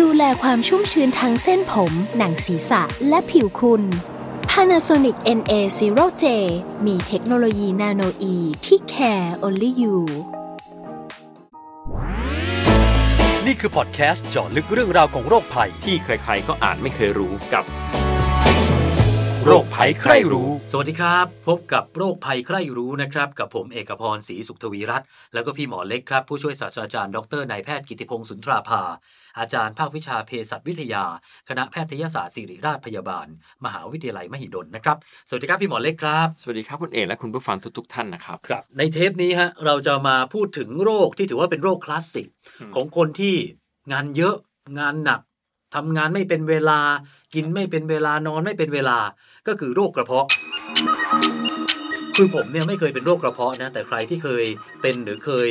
ดูแลความชุ่มชื้นทั้งเส้นผม หนังศีรษะ และผิวคุณ Panasonic NA0J มีเทคโนโลยีนาโนอีที่ care only you นี่คือพอดแคสต์เจาะลึกเรื่องราวของโรคภัย ที่ใครๆก็อาจไม่เคยรู้กับ โรคภัยใครรู้ สวัสดีครับ พบกับโรคภัยใครรู้นะครับ กับผมเอกพรศรีสุขทวีรัตน์แล้วก็พี่หมอเล็กครับ ผู้ช่วยศาสตราจารย์ดรนายแพทย์กิติพงศ์สุนทราภา อาจารย์ภาควิชาเภสัชวิทยา คณะแพทยศาสตร์ศิริราชพยาบาล มหาวิทยาลัยมหิดลนะครับ สวัสดีครับพี่หมอเล็กครับ สวัสดีครับคุณเอกและคุณผู้ฟังทุกๆท่านนะครับครับ ในเทปนี้ฮะเราจะมาพูดถึงโรคที่ถือว่าเป็นโรคคลาสสิกอืมของคนที่งานเยอะงานหนัก ทำงานไม่เป็นเวลา กินไม่เป็นเวลานอนไม่เป็นเวลา ก็คือโรคกระเพาะ คือผมเนี่ยไม่เคยเป็นโรคกระเพาะนะ แต่ใครที่เคยเป็นหรือเคย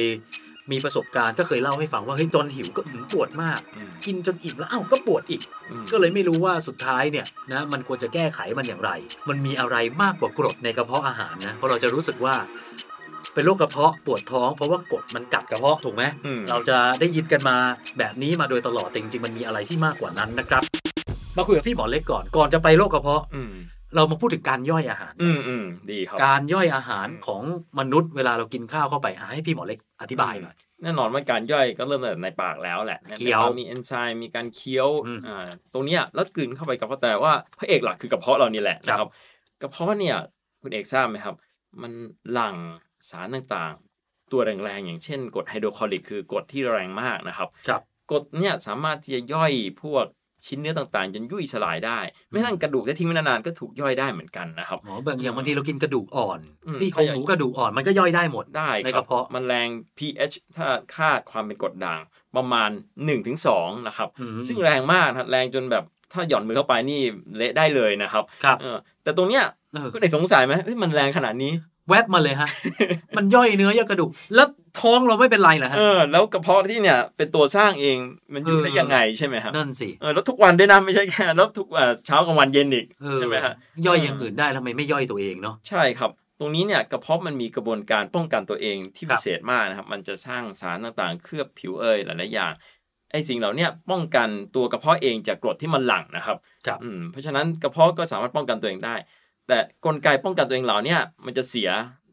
มีประสบการณ์ก็เคยเล่าให้ฟังว่าเฮ้ยตอนหิวก็อื้อปวดมากอืมกินจนอิ่มแล้วอ้าวก็ปวดอีกอืมก็เลยไม่รู้ว่าสุดท้ายเนี่ยนะมันควรจะแก้ไขมันอย่างไร มันมีอะไรมากกว่ากรดในกระเพาะอาหารนะเพราะเราจะรู้สึกว่า เป็นโรคกระเพาะปวดท้อง เพราะว่ากรดมันกัดกระเพาะถูกไหมอืมเราจะได้ยินกันมาแบบนี้มาโดยตลอดแต่จริงๆมันมีอะไรที่มากกว่านั้นนะครับ มาคุยกับพี่หมอเล็กก่อนก่อนจะไปโรคกระเพาะอืมเรามาพูดถึงการย่อยอาหาร อืมอืมดีครับ การย่อยอาหารของมนุษย์เวลาเรากินข้าวเข้าไปอะให้พี่หมอเล็กอธิบายหน่อยแน่นอนว่าการย่อยก็เริ่มตั้งแต่ในปากแล้วแหละเคี้ยวมีเอนไซม์มีการเคี้ยวอืมอ่าตรงเนี้ยแล้วกลืนเข้าไปกับเพาะแต่ว่าพระเอกหลักคือกระเพาะเรานี่แหละนะครับ กระเพาะเนี่ยคุณเอกทราบไหมครับ มันหลั่ง สารต่างๆ ตัวแรงๆ อย่างเช่นกรดไฮโดรคลอริกคือกรดที่แรงมากนะครับครับกรดเนี่ยสามารถที่จะย่อยพวกชิ้นเนื้อต่างๆ จนยุ่ยสลายได้ ไม่ทั่งกระดูกที่ทิ้งไว้นานๆก็ถูกย่อยได้เหมือนกันนะครับหมอบางอย่างบางทีเรากินกระดูกอ่อนอืมซี่โครงหมูกระดูกอ่อนมันก็ย่อยได้หมดได้ในคกรับระเพาะมันแรง pH ถ้าค่าความเป็นกรดด่างประมาณ 1-2นะครับอืมซึ่งแรงมากนะครับแรงจนแบบถ้าหย่อนมือเข้าไปนี่เละได้เลยนะครับครับเออแต่ตรงเนี้ยเออคุณเอกสงสัยไหมเฮ้ยมันแรงขนาดนี้ แวบมาเลยฮะ มันย่อยเนื้อย่อยกระดูก แล้วท้องเราไม่เป็นไรเหรอฮะ เออ แล้วกระเพาะที่เนี่ยเป็นตัวสร้างเอง มันอยู่เออได้ยังไงใช่ไหมครับนั่นสิ เออ แล้วทุกวันด้วยนะไม่ใช่แค่ แล้วทุกเอ่อเช้ากลางวันเย็นอีกเออใช่ไหมฮะ ย่อยอย่างอื่นได้ทำไมไม่ย่อยตัวเองเนาะ ใช่ครับ ตรงนี้เนี่ยกระเพาะมันมีกระบวนการป้องกันตัวเองที่ครัพิบเศษมากนะครับ มันจะสร้างสารต่างๆ เคลือบผิวเอยหลายๆอย่าง ไอ้สิ่งเหล่าเนี้ยป้องกันตัวกระเพาะเองจากกรดที่มันหลั่งนะครับ ครับอืมเพราะฉะนั้นกระเพาะก็สามารถป้องกันตัวเองได้ แต่กลไกป้องกันตัวเองเหล่าเนี้ยมันจะเสีย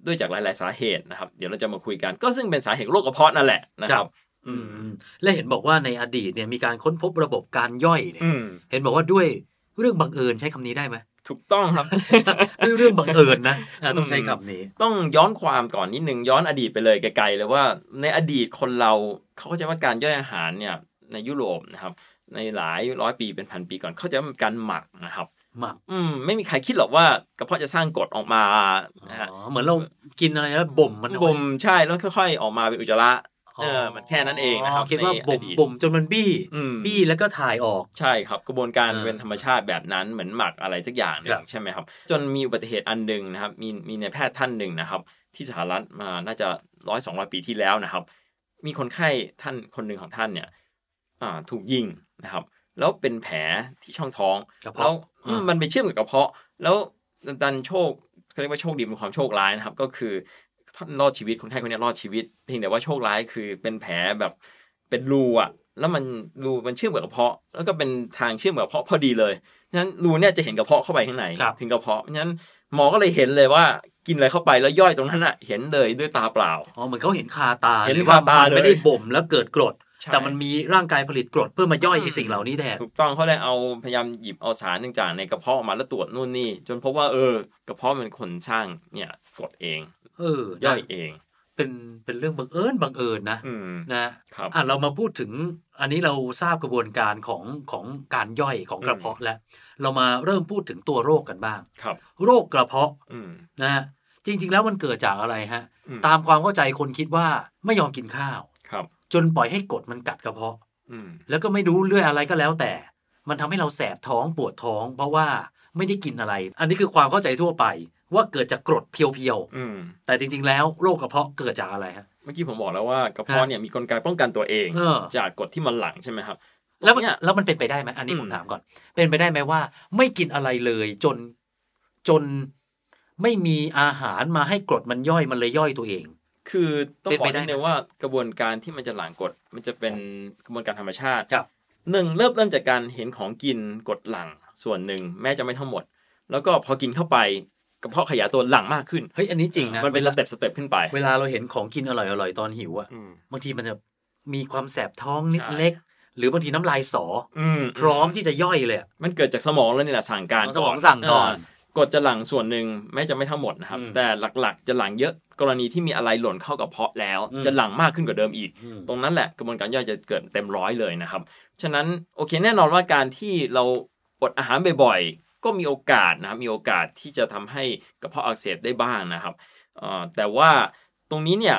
ด้วยจากหลาย ๆ สาเหตุนะครับ เดี๋ยวเราจะมาคุยกัน ก็ซึ่งเป็นสาเหตุของโรคกระเพาะนั่นแหละนะครับอืมและเห็นบอกว่าในอดีตเนี่ยมีการค้นพบระบบการย่อยเนี่ยอืมเห็นบอกว่าด้วยเรื่องบังเอิญใช้คำนี้ได้ไหมถูกต้องครับด้วยเรื่องบังเอิญนะอะต้องใช้คำนี้ ต้องย้อนความก่อนนิดนึงย้อนอดีตไปเลยไกลๆเลยว่าในอดีตคนเราเขาเข้าใจว่าการย่อยอาหารเนี่ยในยุโรปนะครับในหลายร้อยปีเป็นพันปีก่อนเขาใจะว่ามันการหมักนะครับห มักอืมไม่มีใครคิดหรอกว่ากระเพาะจะสร้างกรดออกมานะฮะอ๋อเหมือนเรากินอะไรแล้วบ่มมันเอาไว้บ่มใช่แล้วค่อย ๆ ออกมาเป็นอุจจาระเออมันแค่นั้นเองนะครับคิดว่าในบ่มอดีตบ่มจนมันบี้อืมบี้แล้วก็ถ่ายออกใช่ครับ กระบวนการอ่าเป็นธรรมชาติแบบนั้นเหมือนหมักอะไรสักอย่างหนึครังบใช่ไหมครับ จนมีอุบัติเหตุอันหนึ่งนะครับ มีมีในายแพทย์ท่านหนึ่งนะครับ ที่สหรัฐมาน่าจะร้อยสองร้อยปีที่แล้วนะครับ มีคนไข้ท่านคนหนึ่งของท่านเนี่ย อ่าถูกยิงนะครับ แล้วเป็นแผลที่ช่องท้องกระแล้วเพาะอืมมันไปเชื่อมกับกระเพาะ แล้วดันโชคเขาเรียกว่าโชคดีเป็นความโชคร้ายนะครับ ก็คือท่านรอดชีวิตคนไข้คนนี้รอดชีวิตเพียงแต่ว่าโชคร้ายคือเป็นแผลแบบเป็นรูอะ แล้วมันรูมันเชื่อมกับกระเพาะ แล้วก็เป็นทางเชื่อมกับกระเพาะพอดีเลยฉะนั้นรูเนี่ยจะเห็นกระเพาะเข้าไปข้างในครับถึงกระเพาะฉะนั้นหมอก็เลยเห็นเลยว่ากินอะไรเข้าไปแล้วย่อยตรงนั้นอะ เห็นเลยด้วยตาเปล่าอ๋อเหมือนเขาเห็นคาตาเห็นลยว่าคาตามันไม่เลยได้บ่มแล้วเกิดกรดใช่ แต่มันมีร่างกายผลิตกรดเพื่อมาย่อยไอ้สิ่งเหล่านี้แทนถูกต้องเขาเลยเอาพยายามหยิบเอาสารต่างๆในกระเพาะออกมาแล้วตรวจนู่นนี่ จนพบว่าเออกระเพาะเป็นคนสร้างเนี่ยกรดเองเออย่อยเองเป็นเป็นเรื่องบังเอิญบังเอิญนะอืมนะครับอะเรามาพูดถึงอันนี้เราทราบกระบวนการของของการย่อยของกระเพาะแล้ว เรามาเริ่มพูดถึงตัวโรคกันบ้างครับ โรคกระเพาะอืมนะฮะจริง ๆ แล้วมันเกิดจากอะไรฮะอืมตามความเข้าใจคนคิดว่าไม่ยอมกินข้าวครับ จนปล่อยให้กรดมันกัดกระเพาะอืมแล้วก็ไม่รู้เรื่องอะไรก็แล้วแต่ มันทำให้เราแสบท้องปวดท้อง เพราะว่าไม่ได้กินอะไร อันนี้คือความเข้าใจทั่วไป ว่าเกิดจากกรดเพียวอืมๆแต่จริง ๆ แล้วโรคกระเพาะเกิดจากอะไรฮะเมื่อกี้ผมบอกแล้วว่ากระเพาะเนี่ยมีกลไกป้องกันตัวเองเออจากกรดที่มันหลั่งใช่ไหมครับ แล้วมันเนี่ยแล้วมันเป็นไปได้ไหมอันนี้อืมผมถามก่อน เป็นไปได้ไหมว่า ไม่กินอะไรเลยจนจนไม่มีอาหารมาให้กรดมันย่อยมันเลยย่อยตัวเอง คือต้องเป็นบอไปกได้นิดนึงว่ากระบวนการที่มันจะหลั่งกรดมันจะเป็นกระบวนการธรรมชาติครับหนึ่งเริ่มเริ่มจากการเห็นของกินกดหลั่งส่วนหนึ่งแม้จะไม่ทั้งหมด แล้วก็พอกินเข้าไปกระเพาะขยายตัวหลั่งมากขึ้นเฮ้ยอันนี้จริงนะมันเป็นสวลาเต็ปสเต็ปขึ้นไป เวลาเราเห็นของกินอร่อยอร่อยๆตอนหิวอะอืมบางทีมันจะมีความแสบท้องนิดใช่เล็ก หรือบางทีน้ำลายสออืมพร้อมที่จะย่อยเลยอะมันเกิดจากสมองแล้วนี่แหละสั่งการสมองสั่งก่อนเกรดจะหลั่งส่วนหนึ่งแม้จะไม่ทั้งหมดนะครับอืมแต่หลักๆ จะหลั่งเยอะกรณีที่มีอะไรหล่นเข้ากระเพาะแล้วอืมจะหลั่งมากขึ้นกว่าเดิมอีกอืมตรงนั้นแหละกระบวนการย่อยจะเกิดเต็มร้อยเลยนะครับ ฉะนั้นโอเคแน่นอนว่าการที่เราอดอาหารบ่อยๆ ก็มีโอกาสนะครับมีโอกาสที่จะทำให้กระเพาะอักเสบได้บ้างนะครับเอ่อแต่ว่าตรงนี้เนี่ย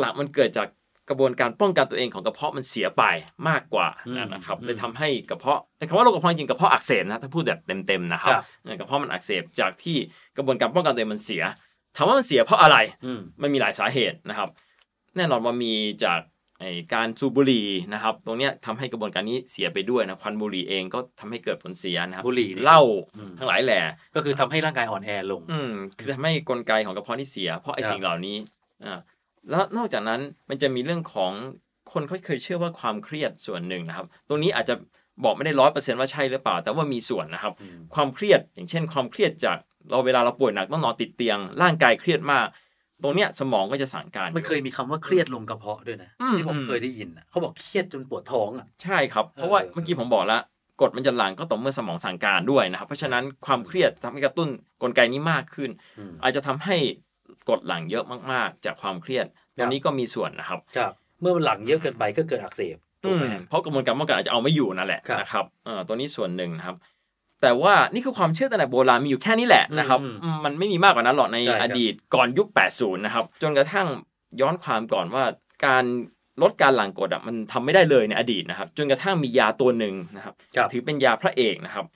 หลักๆมันเกิดจาก กระบวนการป้องกันตัวเองของกระเพาะมันเสียไปมากกว่าอืมนะครับอืมเลยทำให้กระเพาะไอ้คำว่าโรคกระเพาะจริงๆกระเพาะอักเสบนะถ้าพูดแบบเต็มๆนะครับครับเออกระเพาะมันอักเสบจากที่กระบวนการป้องกันตัวเองมันเสียถามว่ามันเสียเพราะอะไรอืมมันมีหลายสาเหตุนะครับ แน่นอนว่ามีจากไอ้การสูบบุหรี่นะครับ ตรงเนี้ยทำให้กระบวนการนี้เสียไปด้วยนะควันบุหรี่เองก็ทำให้เกิดผลเสียนะครับบุหรี่นี่เหล้าอืมทั้งหลายแหล่ก็คือทำให้ร่างกายอ่อนแอลง อืมคือทำให้กลไกของกระเพาะที่เสีย เพราะไอ้ครับสิ่งเหล่านี้อ่า แล้วนอกจากนั้นมันจะมีเรื่องของคนเขาเคยเชื่อว่าความเครียดส่วนหนึ่งนะครับ ตรงนี้อาจจะบอกไม่ได้ร้อยเปอร์เซ็นต์ว่าใช่หรือเปล่า แต่ว่ามีส่วนนะครับอืมความเครียดอย่างเช่น ความเครียดจากเราเวลาเราป่วยหนักต้องนอนติดเตียง ร่างกายเครียดมาก ตรงเนี้ยสมองก็จะสั่งการมันเคยมีคำว่าเครียดลงกระเพาะด้วยนะอืมที่ผมอืมเคยได้ยินน่ะเขาบอกเครียดจนปวดท้องอะใช่ครับเพราะว่าเออเมื่อกี้ผมบอกแล้วกรดมันจะหลั่งก็ต่อเมื่อสมองสั่งการด้วยนะครับ เพราะฉะนั้นความเครียดทำให้กระตุ้นกลไกนี้มากขึ้นอืมอาจจะทำให้ กรดหลั่งเยอะมากๆ จากความเครียดคตรับรงนี้ก็มีส่วนนะครับครับ เมื่อมันหลังเยอะเกินไปก็เกิดอักเสบถูกไหมอืมฮะเพราะกระบวนการป้องกันอาจจะเอาไม่อยู่นั่นแหละครับนะครับเออตัวนี้ส่วนหนึ่งนะครับ แต่ว่านี่คือความเชื่อตั้งแต่โบราณมีอยู่แค่นี้แหละนะครับอืมอืมมันไม่มีมากกว่านั้นหรอกในใช่ครับอดีตก่อนยุค 80 นะครับ จนกระทั่งย้อนความก่อนว่าการลดการหลั่งกรดอะมันทำไม่ได้เลยในอดีตนะครับ จนกระทั่งมียาตัวหนึ่งนะครับครับถือเป็นยาพระเอกนะครับ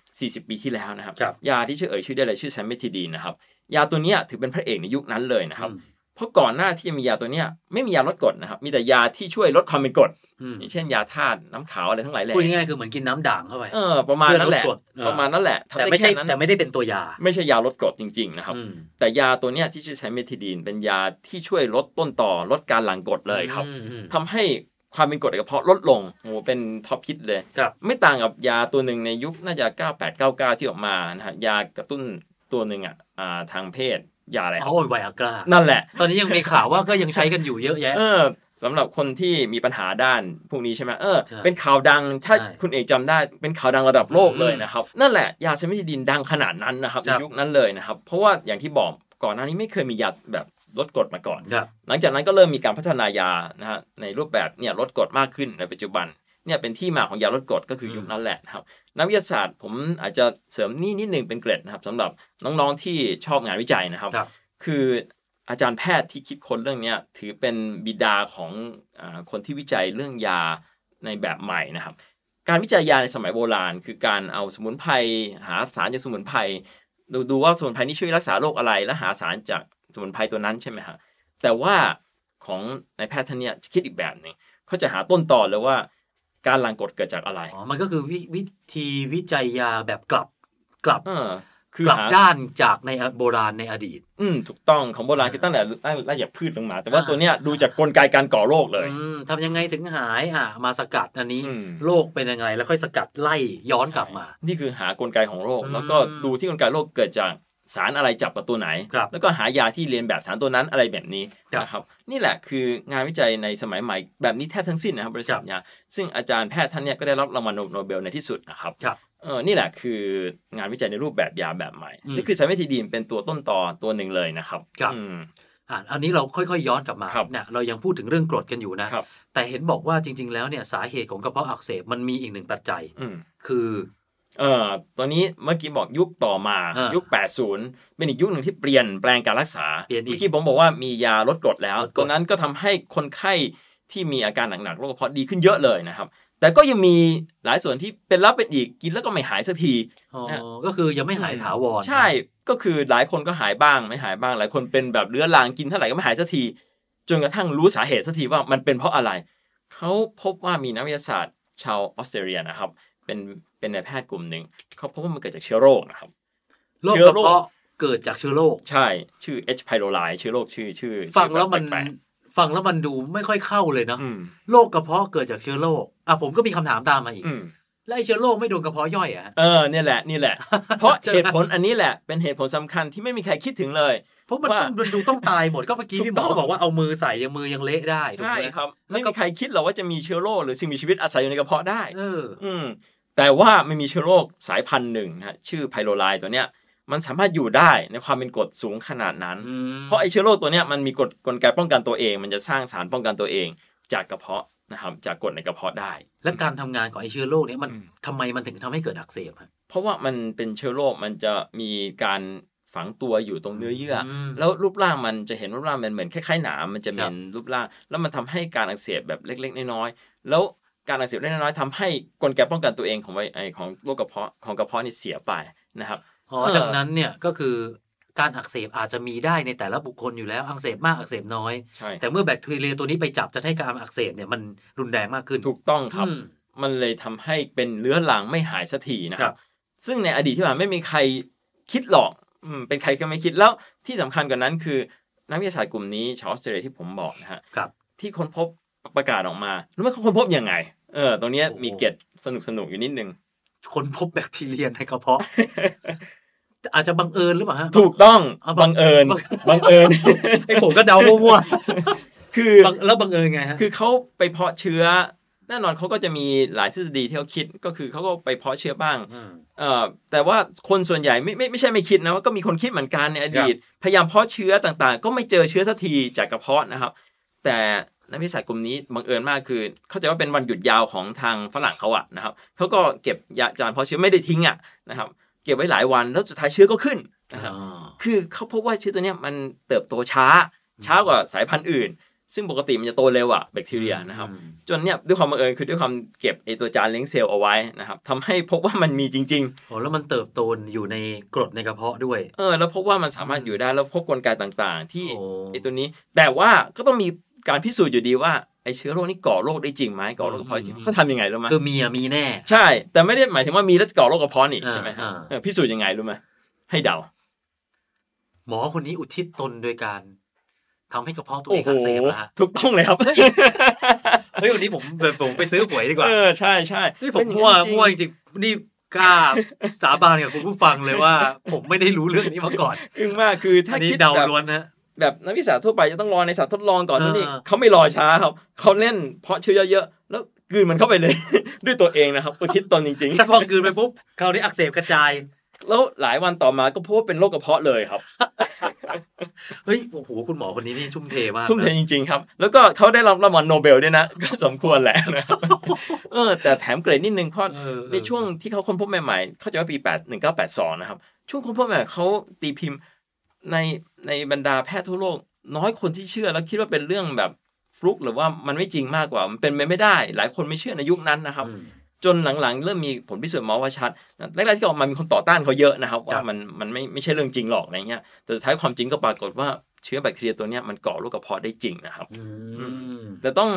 40 ปีที่แล้วนะครับครับ ยาที่ชื่อเอ่ยชื่อได้เลยชื่อแซมเมทิดีนนะครับ ยาตัวเนี้ยถือเป็นพระเอกในยุคนั้นเลยนะครับอืมเพราะก่อนหน้าที่จะมียาตัวเนี้ยไม่มียาลดกรดนะครับ มีแต่ยาที่ช่วยลดความเป็นกรดอืมอย่างเช่นยาธาตุน้ำขาวอะไรทั้งหลายแหล่พูดง่ายๆคือเหมือนกินน้ำด่างเข้าไปเออประมาณนั้นแหละเพื่อลดกรดเออประมาณนั้นแหละทำแต่ได้ไม่ใช่แค่นั้นแต่ไม่ได้เป็นตัวยา ไม่ใช่ยาลดกรดจริงๆนะครับอืมแต่ยาตัวเนี้ยที่ชื่อ cimetidine เป็นยาที่ช่วยลดต้นตอลดการหลั่งกรดเลยครับอืมอืมทำให้ความเป็นกรดในกระเพาะลดลงโอ้โหเป็น top hit เลยครับไม่ต่างกับยาตัวหนึ่งในยุคน่าจะ 9899 ที่ออกมานะฮะยากระตุ้น ตัวหนึ่งอะอ่าทางเพศยาอะไรครับโอ้ยไวอากรานั่นแหละ ตอนนี้ยังมีข่าวว่าก็ยังใช้กันอยู่เยอะแยะ เออสำหรับคนที่มีปัญหาด้านพวกนี้ใช่ไหมเออใช่เป็นข่าวดังถ้าใช่คุณเอกจำได้เป็นข่าวดังระดับโลกเลยนะครับ นั่นแหละยาเซมิทิดินดังขนาดนั้นนะครับคในรับยุคนั้นเลยนะครับ เพราะว่าอย่างที่บอกก่อนหน้านี้ไม่เคยมียาแบบลดกรดมาก่อนครับหลังจากนั้นก็เริ่มมีการพัฒนายานะฮะในรูปแบบเนี่ยลดกรดมากขึ้นในปัจจุบัน เนี่ยเป็นที่มาของยาลดกรดก็คือยุคนั้นแหละนะครับนักวิทยาศาสตร์ผมอาจจะเสริมนี่นิดนึงเป็นเกร็ดนะครับสำหรับน้องๆที่ชอบงานวิจัยนะครับครับ คืออาจารย์แพทย์ที่คิดค้นเรื่องเนี้ยถือเป็นบิดาของอาคนที่วิจัยเรื่องยาในแบบใหม่นะครับ การวิจัยยาในสมัยโบราณ คือการเอาสมุนไพรหาสารจากสมุนไพรดูดูว่าสมุนไพรนี้ช่วยรักษาโรคอะไร และหาสารจากสมุนไพรตัวนั้นใช่ไหมฮะแต่ว่าของนายแพทย์ท่านเนี้ยคิดอีกแบบหนึ่งเขาจะหาต้นตอเลยว่า การหลั่งกรดเกิดจากอะไรอ๋อมันก็คือวิวิธีวิจัยยาแบบกลับกลับเออคือกลับหาด้านจากในโบราณในอดีต อืมถูกต้องของโบราณคือตั้งแต่ไล่จากพืชลงมา แต่ว่าอ่าตัวเนี้ยดูจากกลไกการก่อโรคเลยอืมทำยังไงถึงหายอะมาสกัดอันนี้อืมโรคเป็นยังไง แล้วค่อยสกัดไล่ย้อนกลับมา นี่คือหากลไกของโรคอืมแล้วก็ดูที่กลไกโรคเกิดจาก สารอะไรจับกับตัวไหนครับแล้วก็หายาที่เรียนแบบสารตัวนั้นอะไรแบบนี้ครับนะครับนี่แหละคืองานวิจัยในสมัยใหม่แบบนี้แทบทั้งสิ้นนะครับบริษัทยาซึ่งอาจารย์แพทย์ท่านเนี้ยก็ได้รับรางวัลโนเบลในที่สุดนะครับครับเออนี่แหละคืองานวิจัยในรูปแบบยาแบบใหม่อืมนี่คือไซเมทิดีนเป็นตัวต้นตอตัวหนึ่งเลยนะครับครับอืมอะอันนี้เราค่อยๆย้อนกลับมาครับเนี่ยเรายังพูดถึงเรื่องกรดกันอยู่นะครับแต่เห็นบอกว่าจริง ๆ แล้วเนี่ยสาเหตุของกระเพาะอักเสบมันมีอีกหนึ่งปัจจัยอืมคือ เอ่อตอนนี้เมื่อกี้บอกยุคต่อมาอ่ายุยุค 80 เป็นอีกยุคหนึ่งที่เปลี่ยนแปลงการรักษาเปลี่ยนอีกเมื่อกี้ผมบอกว่ามียาลดกรดแล้วลดกรดตัวนั้นก็ทำให้คนไข้ที่มีอาการหนักๆโรคกระเพาะดีขึ้นเยอะเลยนะครับ แต่ก็ยังมีหลายส่วนที่เป็นแล้วเป็นอีกกินแล้วก็ไม่หายสักทีอ๋อก็คือยังไม่หายถาวรใช่ก็คือหลายคนก็หายบ้างไม่หายบ้าง หลายคนเป็นแบบเรื้อรังกินเท่าไหร่ก็ไม่หายสักทีจนกระทั่งรู้สาเหตุสักทีว่ามันเป็นเพราะอะไรเขาพบว่ามีนักวิทยาศาสตร์ชาวออสเตรเลียนะครับ เป็นเป็นนายแพทย์กลุ่มหนึ่งเขาพบว่ามันเกิดจากเชื้อโรคนะครับโรคเชื้กอระโรคเพาะเกิดจากเชื้อโรคใช่ ชื่อ H. pylori เชื้อโรคชื่อชื่อ ฟังแล้วมันชื่อปกฟังแล้วมันดูไม่ค่อยเข้าเลยเนาะๆอืมโรคกระเพาะเกิดจากเชื้อโรคอะผมก็มีคำถามตามมาอีกอืมแล้วไอ้เชื้อโรคไม่โดนกระเพาะย่อยอะเออเนี่ยแหละนี่แหละ เพราะใช่ไหมเหตุผลอันนี้แหละเป็นเหตุผลสำคัญที่ไม่มีใครคิดถึงเลย เพราะมันว่าต้องมันดูต้องตายหมดก็เมื่อกี้ถูกพี่หมอต้องบอกว่าเอามือใส่ยังมือยังเละได้ถูกใช่ไหมครับไม่มีใครคิดหรอกว่าจะมีเชื้อโรคหรือสิ่งมีชีวิตอาศัยอยู่ในกระเพาะได้ เออ อืม แต่ว่าไม่มีเชื้อโรคสายพันธุ์หนึ่งนะฮะชื่อไพโรไลตัวเนี้ยมันสามารถอยู่ได้ในความเป็นกรดสูงขนาดนั้นอืมเพราะไอเชื้อโรคตัวเนี้ยมันมีกฎกลไกป้องกันตัวเอง มันจะสร้างสารป้องกันตัวเองจากกระเพาะนะครับจากกรดในกระเพาะได้ และการทำงานของไอ้เชื้อโรคเนี้ยมันอืมทำไมมันถึงทำให้เกิดอักเสบฮะเพราะว่ามันเป็นเชื้อโรคมันจะมีการฝังตัวอยู่ตรงเนื้อเยื่ออมแล้วรูปร่างมันจะเห็นรูปร่างมันเหมือนคล้ายๆหนามมันจะครัเป็บนรูปร่าง แล้วมันทำให้การอักเสบแบบเล็ก ๆ น้อยๆแล้ว การอักเสบเล็กๆน้อยๆทำให้กลไกป้องกันตัวเองของไวไอของโรคกระเพาะของกระเพาะนี่เสียไปนะครับอ๋อเออดังนั้นเนี่ยก็คือการอักเสบอาจจะมีได้ในแต่ละบุคคลอยู่แล้วอักเสบมากอักเสบน้อยใช่แต่เมื่อแบคทีเรียตัวนี้ไปจับจะให้การอักเสบเนี่ยมันรุนแรงมากขึ้นถูกต้องครับอืมมันเลยทำให้เป็นเรื้อรังไม่หายสักทีนะคครัรับบซึ่งในอดีตที่ผ่านมาไม่มีใครคิดหรอกอืมเป็นใครก็ไม่คิดแล้วที่สำคัญกว่านั้นคือ นักวิทยาศาสตร์กลุ่มนี้ชาวออสเตรเลียที่ผมบอกนะฮะครับที่ค้นพบประกาศออกมารู้ไหมเขาค้นพบยังไง เออ ตรงเนี้ยโอ้โหมีเกร็ดสนุกสนุกๆอยู่นิดนึงคนพบแบคทีเรียในกระเพาะ อาจจะบังเอิญหรือเปล่าฮะถูกต้องเอาบับังงเอิญบังบังเอิญไอ้ผมก็เดามั่วคือๆบังแล้วบังเอิญไงฮะคือเขาไปเพาะเชื้อแน่นอนเขาก็จะมีหลายทฤษฎีที่เขาคิดก็คือเขาก็ไปเพาะเชื้อบ้างมเอ่อแต่ว่าคนส่วนใหญ่ไม่ไม่ไม่ใช่ไม่คิดนะว่าก็มีคนคิดเหมือนกันในอดีต พยายามเพาะเชื้อต่างๆ ก็ไม่เจอเชื้อสักทีจากกระเพาะนะครับ แต่ นักวิทยาศาสตร์กลุ่มนี้บังเอิญมากคือ เข้าใจว่าเป็นวันหยุดยาวของทางฝรั่งเขาอะนะครับเขาก็เก็บยาจานเพาะเชื้อไม่ได้ทิ้งอะนะครับเก็บไว้หลายวันแล้วสุดท้ายเชื้อก็ขึ้นนะครับอ๋อคือเขาพบว่าเชื้อตัวเนี้ยมันเติบโตช้าช้ากว่าสายพันธุ์อื่น ซึ่งปกติมันจะโตเร็วอะแบคทีเรียนะครับอืมจนเนี่ยด้วยความบังเอิญคือด้วยความเก็บไอตัวจานเลี้ยงเซลล์เอาไว้นะครับทำให้พบว่ามันมีจริงโอ้แล้วมันเติบโตอยู่ในกรดในกระเพาะด้วยๆเออ แล้วพบว่ามันสามารถอยู่ได้แล้วพบกลไกต่างๆ ที่โอ้ไอตัวนี้ แต่ว่าก็ต้องมี การพิสูจน์อยู่ดีว่าไอเชื้อโรคนี้ก่อโรคได้จริงไหมก่อโรคกระเพาะจริงเขาทำยังไงรู้ไหมคือมีอะมีแน่ ใช่ แต่ไม่ได้หมายถึงว่ามีแล้วจะก่อโรคกระเพาะนี่อ่าใช่ไหมฮะอ่าเออพิสูจน์ยังไงรู้ไหมให้เดา หมอคนนี้อุทิศตนโดยการทำให้กระเพาะตัวเองอักเสบนะฮะถูกต้องเลยครับ เฮ้ยวันนี้ผมผมไปซื้อหวยดีกว่า เออใช่ใช่นี่ผมเป็นอย่างมั่วนั้นจริงมั่วจริงๆนี่กล้าสาบานกับคุณผู้ฟังเลยว่า ผมไม่ได้รู้เรื่องนี้มาก่อนอึ้งมากคือถ้าอันนี้คิดเดาแบบล้วนนะ แบบนักวิทยาศาสตร์ทั่วไปจะต้องรอในสัตว์ทดลองก่อนเออนู่นนี่เขาไม่รอช้าครับเขาเล่นเพราะเชื้อเยอะๆแล้วกลืนมันเข้าไปเลย ด้วยตัวเองนะครับอุทิศตนจริงแต่พอกลืนไปปุ๊บคราวนี้อักเสบกระจายๆแล้วหลายวันต่อมาก็พบว่าเป็นโรคกระเพาะเลยครับเฮ้ยโอ้โหคุณหมอคนนี้นี่ชุ่มเทมากทุ่มเทนะจริงๆครับ แล้วก็เขาได้รับรางวัลโนเบลด้วยนะ ก็สมควรแหละนะครับเออ แต่แถมเกรดนิดนึงเพราะเออในช่วงที่เขาค้นพบใหม่ๆ เข้าใจว่าปี8 1982 นะครับ ช่วงค้นพบใหม่เขาตีพิมพ์ ในในบรรดาแพทย์ทั่วโลก น้อยคนที่เชื่อแล้วคิดว่าเป็นเรื่องแบบฟลุกหรือว่ามันไม่จริงมากกว่า มันเป็นไปไม่ได้ หลายคนไม่เชื่อในยุคนั้นนะครับอืมจนหลังๆ เริ่มมีผลพิสูจน์มาว่าชัดแรกๆที่ออกมามีคนต่อต้านเขาเยอะนะครับครัว่าบมันมันไม่ไม่ใช่เรื่องจริงหรอกอะไรเงี้ยแต่สุดท้ายความจริงก็ปรากฏว่าเชื้อแบคทีเรียตัวเนี้ยมันก่อโรคกระเพาะได้จริงนะครับอืมแต่ต้อง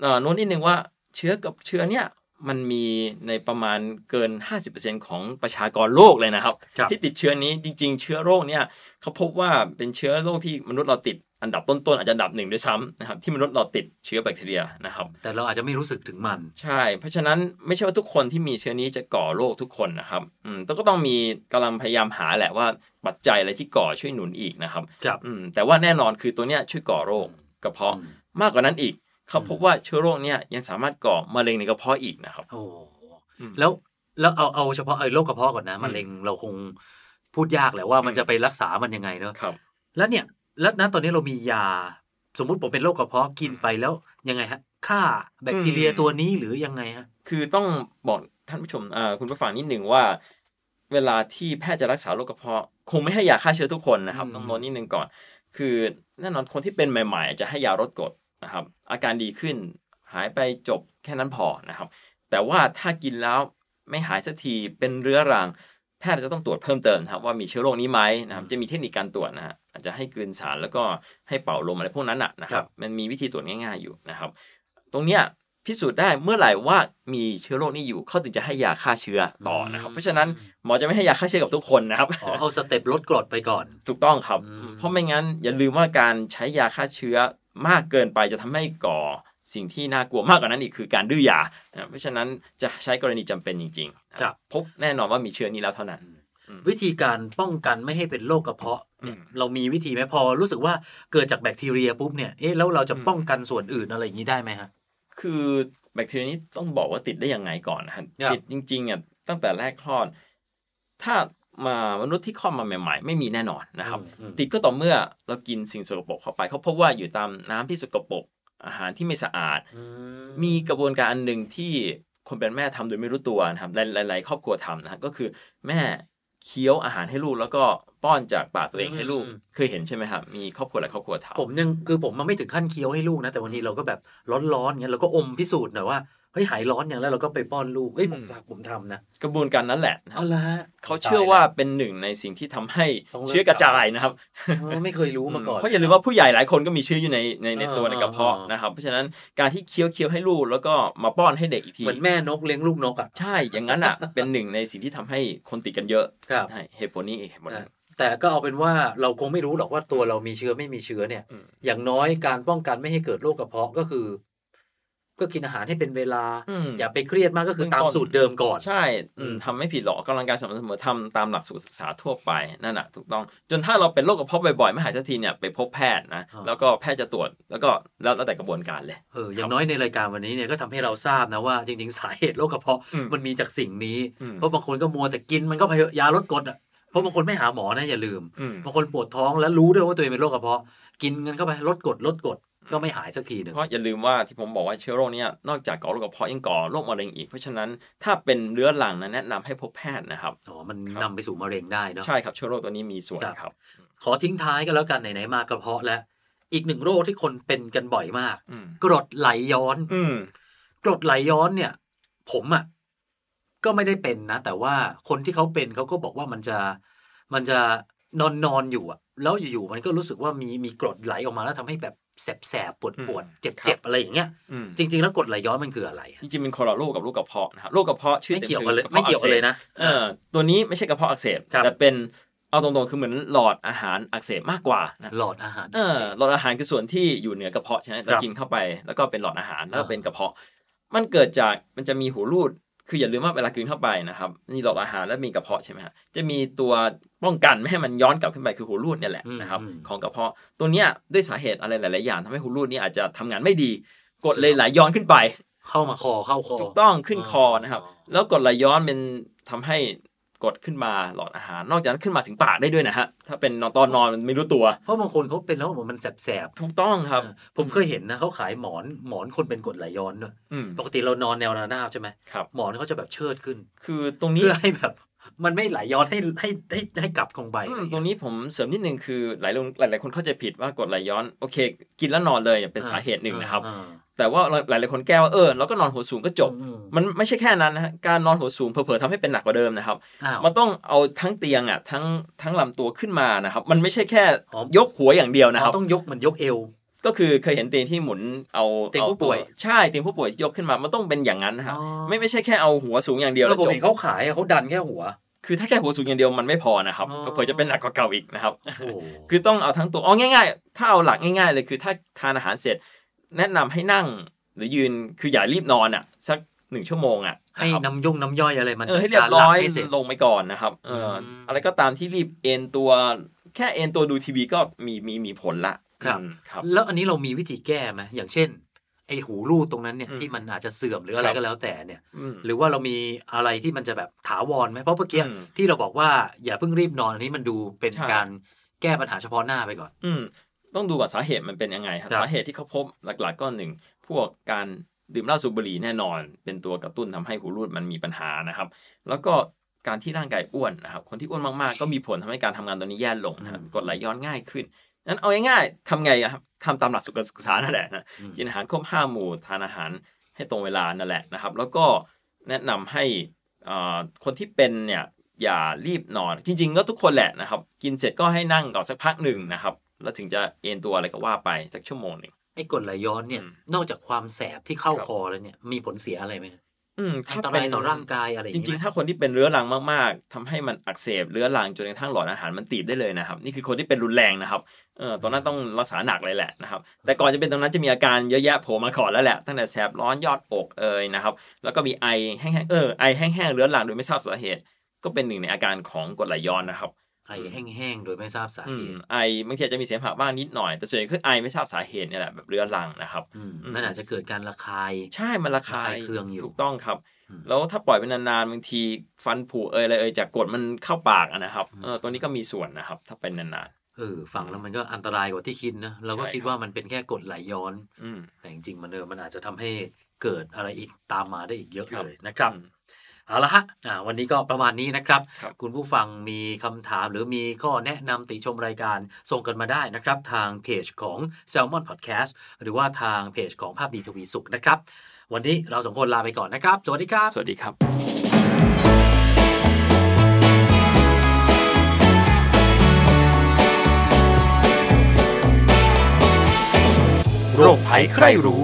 เอ่อโน้นนิดนึงว่าเชื้อกับเชื้อเนี่ย มันมีในประมาณเกิน 50%ของประชากรโลกเลยนะครับครับที่ติดเชื้อนี้จริง ๆ เชื้อโรคเนี่ยเขาพบว่าเป็นเชื้อโรคที่มนุษย์เราติดอันดับต้นๆอาจจะอันดับหนึ่งด้วยซ้ำนะครับที่มนุษย์เราติดเชื้อแบคทีเรียนะครับ แต่เราอาจจะไม่รู้สึกถึงมัน ใช่ เพราะฉะนั้นไม่ใช่ว่าทุกคนที่มีเชื้อนี้จะก่อโรคทุกคนนะครับอืมแต่ก็ต้องมีกำลังพยายามหาแหละว่าปัจจัยอะไรที่ก่อช่วยหนุนอีกนะครับครับอืมแต่ว่าแน่นอนคือตัวเนี้ยช่วยก่อโรคกระเพาะอืมมากกว่านั้นอีก เขาพบว่าเชื้อโรคเนี่ยยังสามารถก่อมะเร็งในกระเพาะอีกนะครับโอ้อืมแล้วแล้วเอาเอาเฉพาะไอ้โรคกระเพาะก่อนนะมะเร็งเราคงพูดยากแหละว่ามันจะไปรักษามันยังไงเนอะครับแล้วเนี่ยแล้วนะตอนนี้เรามียา สมมุติผมเป็นโรคกระเพาะกินไปแล้วยังไงฮะฆ่าแบคทีเรียอืมตัวนี้หรือยังไงฮะคือต้องบอกท่านผู้ชมอ่าคุณผู้ฟังนิดหนึ่งว่า เวลาที่แพทย์จะรักษาโรคกระเพาะ คงไม่ให้ยาฆ่าเชื้อทุกคนนะครับอืมต้องโน้นนิดหนึ่งก่อน คือแน่นอนคนที่เป็นใหม่ ๆ จะให้ยาลดกรด นะครับอาการดีขึ้นหายไปจบแค่นั้นพอนะครับ แต่ว่าถ้ากินแล้วไม่หายสักทีเป็นเรื้อรัง แพทย์จะต้องตรวจเพิ่มเติมนะครับว่ามีเชื้อโรคนี้ไหมนะครับจะมีเทคนิคการตรวจนะฮะอาจจะให้กลืนสารแล้วก็ให้เป่าลมอะไรพวกนั้นน่ะนะคครัรับบมันมีวิธีตรวจง่าย ๆอยู่นะครับ ตรงเนี้ยพิสูจน์ได้เมื่อไหร่ว่ามีเชื้อโรคนี้อยู่เขาถึงจะให้ยาฆ่าเชื้อต่อนะครับเพราะฉะนั้นหมอจะไม่ให้ยาฆ่าเชื้อกับทุกคนนะครับอ๋อเอาสเต็ปลดกรดไปก่อน ถูกต้องครับอืมเพราะไม่งั้นอย่าลืมว่าการใช้ยาฆ่าเชื้อ มากเกินไปจะทำให้ก่อสิ่งที่น่ากลัวมากกว่านั้นอีกคือการดื้อยานะเพราะฉะนั้นจะใช้กรณีจำเป็นจริงๆนะครับพบแน่นอนว่ามีเชื้อนี้แล้วเท่านั้น วิธีการป้องกันไม่ให้เป็นโรคกระเพาะเนี่ยอืมเรามีวิธีไหมพอรู้สึกว่าเกิดจากแบคทีเรียปุ๊บเนี่ยเอ๊ะแล้วเราจะอืมป้องกันส่วนอื่นอะไรอย่างนี้ได้ไหมฮะคือแบคทีเรียนี้ต้องบอกว่าติดได้ยังไงก่อนนะฮะครับติดจริงๆอะตั้งแต่แรกคลอด ถ้า มามนุษย์ที่คลอดมาใหม่ ๆ ไม่มีแน่นอนนะครับอืมติดก็ต่อเมื่อเรากินสิ่งสกปรกเข้าไปเขาพบว่าอยู่ตามน้ำที่สกปรกอาหารที่ไม่สะอาดอืมีกระบวนการอันหนึ่งที่คนเป็นแม่ทำโดยไม่รู้ตัวนะครับหลายๆครอบครัวทำนะฮะก็คือแม่เคี้ยวอาหารให้ลูกแล้วก็ป้อนจากปากตัวเองให้ลูกเคยเห็นใช่ไหมครับมีครอบครัวหลายครอบครัวทำผมยังคือผมมันไม่ถึงขั้นเคี้ยวให้ลูกนะแต่บางทีเราก็แบบร้อนๆเงี้ยเราก็อมพิสูจน์หน่อยว่า เฮ้ยหายร้อนอย่างแล้วเราก็ไปป้อนลูกเอ้ยผมอืมผมทำนะกระบวนการนั้นแหละนะครัเอาบละฮะเขาเชื่อว่าเป็นหนึ่งในสิ่งที่ทำให้ต้องเลิกเชื้อกระจายนะครับเออไม่เคยรู้มาก่อนเพราะอย่าลืมว่าผู้ใหญ่หลายคนก็มีเชื้ออยู่ในในในตัวเออในกระเพาะเออนะครับเพราะฉะนั้นการที่เคี้ยวเคี้ยวให้ลูกแล้วก็มาป้อนให้เด็กอีกทีเหมือนแม่นกเลี้ยงลูกนกอะใช่อย่างนั้นอะเป็นหนึ่งในสิ่งที่ทำให้คนติดกันเยอะครับใช่เหตุผลนี้เองเหตุผลอะนี้แต่ก็เอาเป็นว่าเราคงไม่รู้หรอกว่าตัวเรามีเชื้อไม่มีเชื้อเนี่ยอืมอย่างน้อยการป้องกันไม่ให้เกิดโรคกระเพาะก็คือ ก็กินอาหารให้เป็นเวลาอืมอย่าไปเครียดมากก็คือเบื้องตามต้นสูตรเดิมก่อน ใช่อืมอืมทำไม่ผิดหรอกออกกำลังกายสม่ำเสมอทำตามหลักสูตรศึกษาทั่วไปนั่นแหะถูกต้อง จนถ้าเราเป็นโรคกระเพาะบ่อยๆไม่หายสักทีเนี่ยไปพบแพทย์นะแล้วก็แพทย์จะตรวจแล้วก็แล้วแล้วแต่กระบวนการเลยเอออย่างน้อยในรายการวันนี้เนี่ยก็ทำให้เราทราบนะว่าจริงๆสาเหตุโรคกระเพาะอืมมันมีจากสิ่งนี้อืมเพราะบางคนก็มัวแต่กินมันก็ไปเถอะยาลดกรดอะเพราะบางคนไม่หาหมอนะอย่าลืมอืมบางคนปวดท้องแล้วรู้ด้วยว่าตัวเองเป็นโรคกระเพาะกินเงินเข้าไปลดกรดลดกรด ก็ไม่หายสักทีหนึ่งเพราะอย่าลืมว่าที่ผมบอกว่าเชื้อโรคเนี้นอกจากก่อโรคกระเพาะยังก่อโรคมะเร็งอีกเพราะฉะนั้นถ้าเป็นเรื้อรังนะแนะนำให้พบแพทย์นะครับอ๋อมันครับนำไปสู่มะเร็งได้เนาะใช่ครับเชื้อโรคตัวนี้มีส่วนครับครับ ขอทิ้งท้ายกันแล้วกันไหนๆมากระเพาะแล้วอีกหนึ่งโรคที่คนเป็นกันบ่อยมากอืมกรดไหลย้อน อืมกรดไหลย้อนเนี่ย ผมอะก็ไม่ได้เป็นนะ แต่ว่าคนที่เขาเป็นเขาก็บอกว่ามันจะมันจะนอนนอนอยู่อะ แล้วอยู่ๆมันก็รู้สึกว่ามีมีกรดไหลออกมาแล้วทำให้แบบ แสบๆปวดปวดอืมเจ็บครัเจ็บบอะไรอย่างเงี้ยอืมจริง ๆ แล้วกรดไหลย้อนมันคืออะไรอะจริงๆเป็นคนละโรคกับโรคกระเพาะนะครับโรคกระเพาะชื่อไม่ต็เกี่ยวกันเลยคือกระไม่พาะเกี่ยวกันเลยนะเออตัวนี้ไม่ใช่กระเพาะอักเสบครับแต่เป็นเอาตรงๆ คือเหมือนหลอดอาหารอักเสบมากกว่านะหลอดอาหารเออหลอดอาหารคือส่วนที่อยู่เหนือกระเพาะใช่ไหมเราครับกินเข้าไป แล้วก็เป็นหลอดอาหารแล้วก็อ่าเป็นกระเพาะ มันเกิดจากมันจะมีหูรูด คืออย่าลืมว่าเวลากินเข้าไปนะครับมีหลอดอาหารแล้วมีกระเพาะใช่ไหมฮะจะมีตัวป้องกันไม่ให้มันย้อนกลับขึ้นไปคือหูรูดเนี่ยแหละอืมนะครับอืมของกระเพาะตัวเนี้ยด้วยสาเหตุอะไรหลาย ๆ อย่างทำให้หูรูดนี้อาจจะทำงานไม่ดีกดเลยไหลย้อนขึ้นไป เข้ามาคอเข้าคอถูกต้องขึ้นคออ๋อนะครับ แล้วกรดไหลย้อนเป็นทำให้ กดขึ้นมาหลอดอาหาร นอกจากนั้นขึ้นมาถึงปากได้ด้วยนะฮะ ถ้าเป็นนอนตอนนอนมันไม่รู้ตัว เพราะบางคนเขาเป็นแล้วมันแสบถูกต้องๆครับเออผมเคยเห็นนะเขาขายหมอนหมอนคนเป็นกรดไหลย้อนด้วยอืมปกติเรานอนแนวระนาบใช่ไหมครับหมอนเขาจะแบบเชิดขึ้น คือตรงนี้เพื่อให้แบบ มันไม่ไหลย้อนให้ให้ให้ให้กลับลงไปอืมตรงนี้ผมเสริมนิดนึงคือหลายหลายหลายคนเข้าใจผิดว่ากรดไหลย้อนโอเค กินแล้วนอนเลยเนี่ยเป็นสาเหตุหนึ่งนะครับอ่าแต่ว่าหลายหลายคนแก้ว่าเออเราก็นอนหัวสูงก็จบอืมมันไม่ใช่แค่นั้นนะฮะการนอนหัวสูงเผลอๆทำให้เป็นหนักกว่าเดิมนะครับอ้าวมันต้องเอาทั้งเตียงอะทั้งทั้งลำตัวขึ้นมานะครับ มันไม่ใช่แค่อ๋อยกหัวอย่างเดียวนะครับอ๋อต้องยกเหมันยกเอว ก็คือเคยเห็นเตียงที่หมุนเอาเตียงผู้อาป่วยใช่เตียงผู้ป่วยยกขึ้นมามันต้องเป็นอย่างนั้นนะครับอ๋อไม่ไม่ใช่แค่เอาหัวสูงอย่างเดียวแล้แล้ววผมจบเห็นเขาขายอะเขาดันแค่หัว คือถ้าแค่หัวสูงอย่างเดียวมันไม่พอนะครับอ๋อเผื่อจะเป็นหนักกว่าเก่าอีกนะครับโอ้โหคือต้องเอาทั้งตัวเอาง่าย ๆ ถ้าเอาหลักง่าย ๆ เลยคือถ้าทานอาหารเสร็จ แนะนำให้นั่งหรือยืนคืออย่ารีบนอนอะสักหนึ่งชั่วโมงอะให้นะครับน้ำย่งน้ำย่อยอะไรมันเออให้จัดเรียบร้อยกาหลัให้เสร็จลงไปก่อนนะครับเอออมอะไรก็ตามที่รีบเอนตัวแค่เอนตัวดูทีวีก็มีมีมีผลละ ครับอืมครับ แล้วอันนี้เรามีวิธีแก้ไหมอย่างเช่น ไอหูรูดตรงนั้นเนี่ยอืมที่มันอาจจะเสื่อมหรืออะไรครับก็แล้วแต่เนี่ยอืมหรือว่าเรามีอะไรที่มันจะแบบถาวรไหมเพราะเมื่อกี้อืมที่เราบอกว่าอย่าเพิ่งรีบนอนอันนี้มันดูเป็นใช่การแก้ปัญหาเฉพาะหน้าไปก่อน อืมต้องดูก่อนสาเหตุมันเป็นยังไงครับครับสาเหตุที่เขาพบหลักๆก็หนึ่งพวกการดื่มเหล้าสูบบุหรี่แน่นอน เป็นตัวกระตุ้นทำให้หูรูดมันมีปัญหานะครับ แล้วก็การที่ร่างกายอ้วนนะครับ คนที่อ้วนมากๆ ก็มีผลทำให้การทำงานตัวนี้แย่ลงนะครับกดไหลย้อนง่ายขึ้น นั้นเอาง่ายๆทำไงอะครับทำตามหลักสุขศึกษานั่นแหละนะอืมกินอาหารครบห้าหมู่ทานอาหารให้ตรงเวลานั่นแหละนะครับ แล้วก็แนะนำให้อ่าคนที่เป็นเนี่ยอย่ารีบนอน จริง ๆ ก็ทุกคนแหละนะครับ กินเสร็จก็ให้นั่งก่อนสักพักหนึ่งนะครับ แล้วถึงจะเอนตัวอะไรก็ว่าไปสักชั่วโมงหนึ่งไอ้กรดไหลย้อนเนี่ยอืมนอกจากความแสบที่เข้าครับคอแล้วเนี่ยมีผลเสียอะไรไหม อืมอัถ้านตเป็รายนต่อร่างกายอะไรอย่จงริงงี้ๆถ้าคนที่เป็นเรื้อรังมากๆทำให้มันอักเสบเรื้อรังจนกระทั่งหลอดอาหารมันตีบได้เลยนะครับ นี่คือคนที่เป็นรุนแรงนะครับเออตอนนั้นต้องรักษาหนักเลยแหละนะครับ แต่ก่อนจะเป็นตรงนั้นจะมีอาการเยอะแยะโผล่มาก่อนแล้วแหละ ตั้งแต่แสบร้อนยอดอกเอ่ยนะครับ แล้วก็มีไอแห้งๆ เออไอแห้งๆ เรื้อรังโดยไม่ทราบสาเหตุ ก็เป็นหนึ่งในอาการของกรดไหลย้อนนะครับ ไอแห้งๆ โดยไม่ทราบสาอืเหมตุ ไอบางทีอาจจะมีเสมหะบ้างนิดหน่อย แต่ส่วนใหญ่คือไอไม่ทราบสาเหตุเนี่ยแหละแบบเรื้อรังนะครับอืมอืมมันอาจจะเกิดการระคาย ใช่ มันระคาระคายยเคืองอยู่ ถูกต้องครับอืมแล้วถ้าปล่อยไปนานๆ บางทีฟันผุเอยอะไรเอยจากกรดมันเข้าปากอะนะครับอืมเออ ตัวนี้ก็มีส่วนนะครับ ถ้าเป็นนานเออ ฟังแล้วมันก็อันตรายกว่าที่คิดนะ เราก็ใช่คิดครับว่ามันเป็นแค่กรดไหลย้อนๆอืมแต่จริงๆ มันเออ มันอาจจะทำให้เกิดอะไรอีกตามมาได้อีกเยอะครับเลยนะครับอืม เอาละฮะอ่าวันนี้ก็ประมาณนี้นะครับครับคุณผู้ฟังมีคำถามหรือมีข้อแนะนำติชมรายการส่งกันมาได้นะครับ ทางเพจของ Salmon Podcast หรือว่าทางเพจของภาพดีทวีสุขนะครับ วันนี้เราสองคนลาไปก่อนนะครับ สวัสดีครับ สวัสดีครับโรคภัยใครรู้